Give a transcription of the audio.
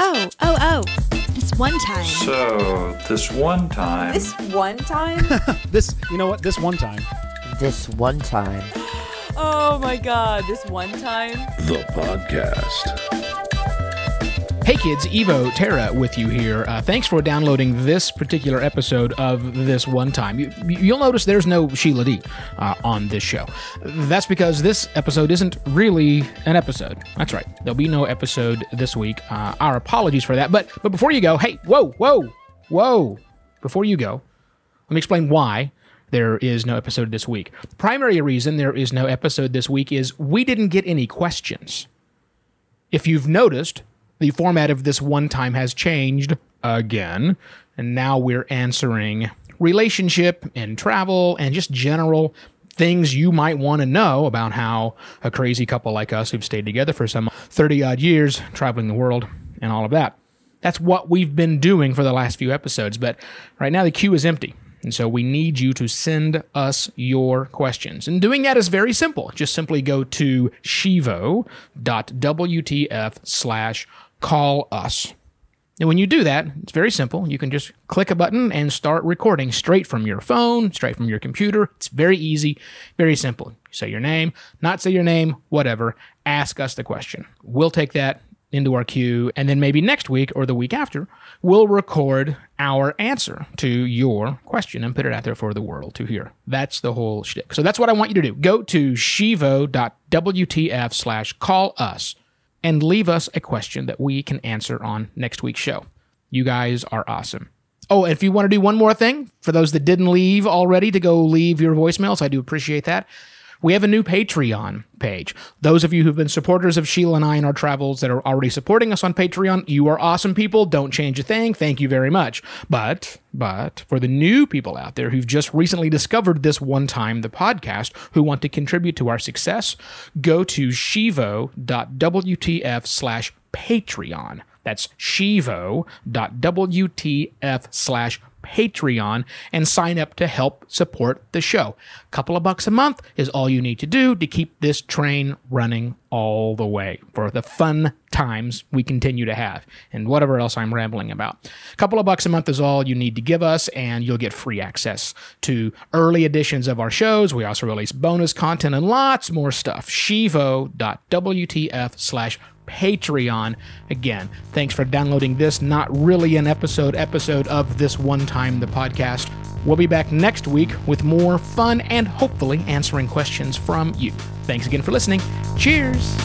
Oh, oh, oh. This one time. So, this one time. This one time? This, you know what? This one time. This one time. oh my god, this one time? The podcast. Hey kids, Evo Terra with you here. Uh, thanks for downloading this particular episode of This One Time. You, you'll notice there's no Sheila Dee uh, on this show. That's because this episode isn't really an episode. That's right. There'll be no episode this week. Uh, our apologies for that. But but before you go, hey, whoa, whoa, whoa! Before you go, let me explain why there is no episode this week. Primary reason there is no episode this week is we didn't get any questions. If you've noticed, the format of this one time has changed again, and now we're answering relationship and travel and just general things you might want to know about how a crazy couple like us who've stayed together for some 30 odd years, traveling the world, and all of that. That's what we've been doing for the last few episodes, but right now the queue is empty. And so we need you to send us your questions. And doing that is very simple. Just simply go to shivo.wtf slash call us. And when you do that, it's very simple. You can just click a button and start recording straight from your phone, straight from your computer. It's very easy, very simple. Say your name, not say your name, whatever. Ask us the question. We'll take that into our queue, and then maybe next week or the week after, we'll record our answer to your question and put it out there for the world to hear. That's the whole shtick. So that's what I want you to do. Go to shivo.wtf slash call us and leave us a question that we can answer on next week's show. You guys are awesome. Oh, and if you want to do one more thing, for those that didn't leave already to go leave your voicemails, I do appreciate that. We have a new Patreon page. Those of you who've been supporters of Sheila and I in our travels that are already supporting us on Patreon, you are awesome people. Don't change a thing. Thank you very much. But, but for the new people out there who've just recently discovered this one time, the podcast, who want to contribute to our success, go to shivo.wtf slash Patreon. That's shivo.wtf slash Patreon and sign up to help support the show. A couple of bucks a month is all you need to do to keep this train running all the way for the fun times we continue to have and whatever else I'm rambling about. A couple of bucks a month is all you need to give us, and you'll get free access to early editions of our shows. We also release bonus content and lots more stuff. Shivo.wtf slash Patreon. Again, thanks for downloading this not really an episode episode of this one time the podcast. We'll be back next week with more fun and hopefully answering questions from you. Thanks again for listening. Cheers.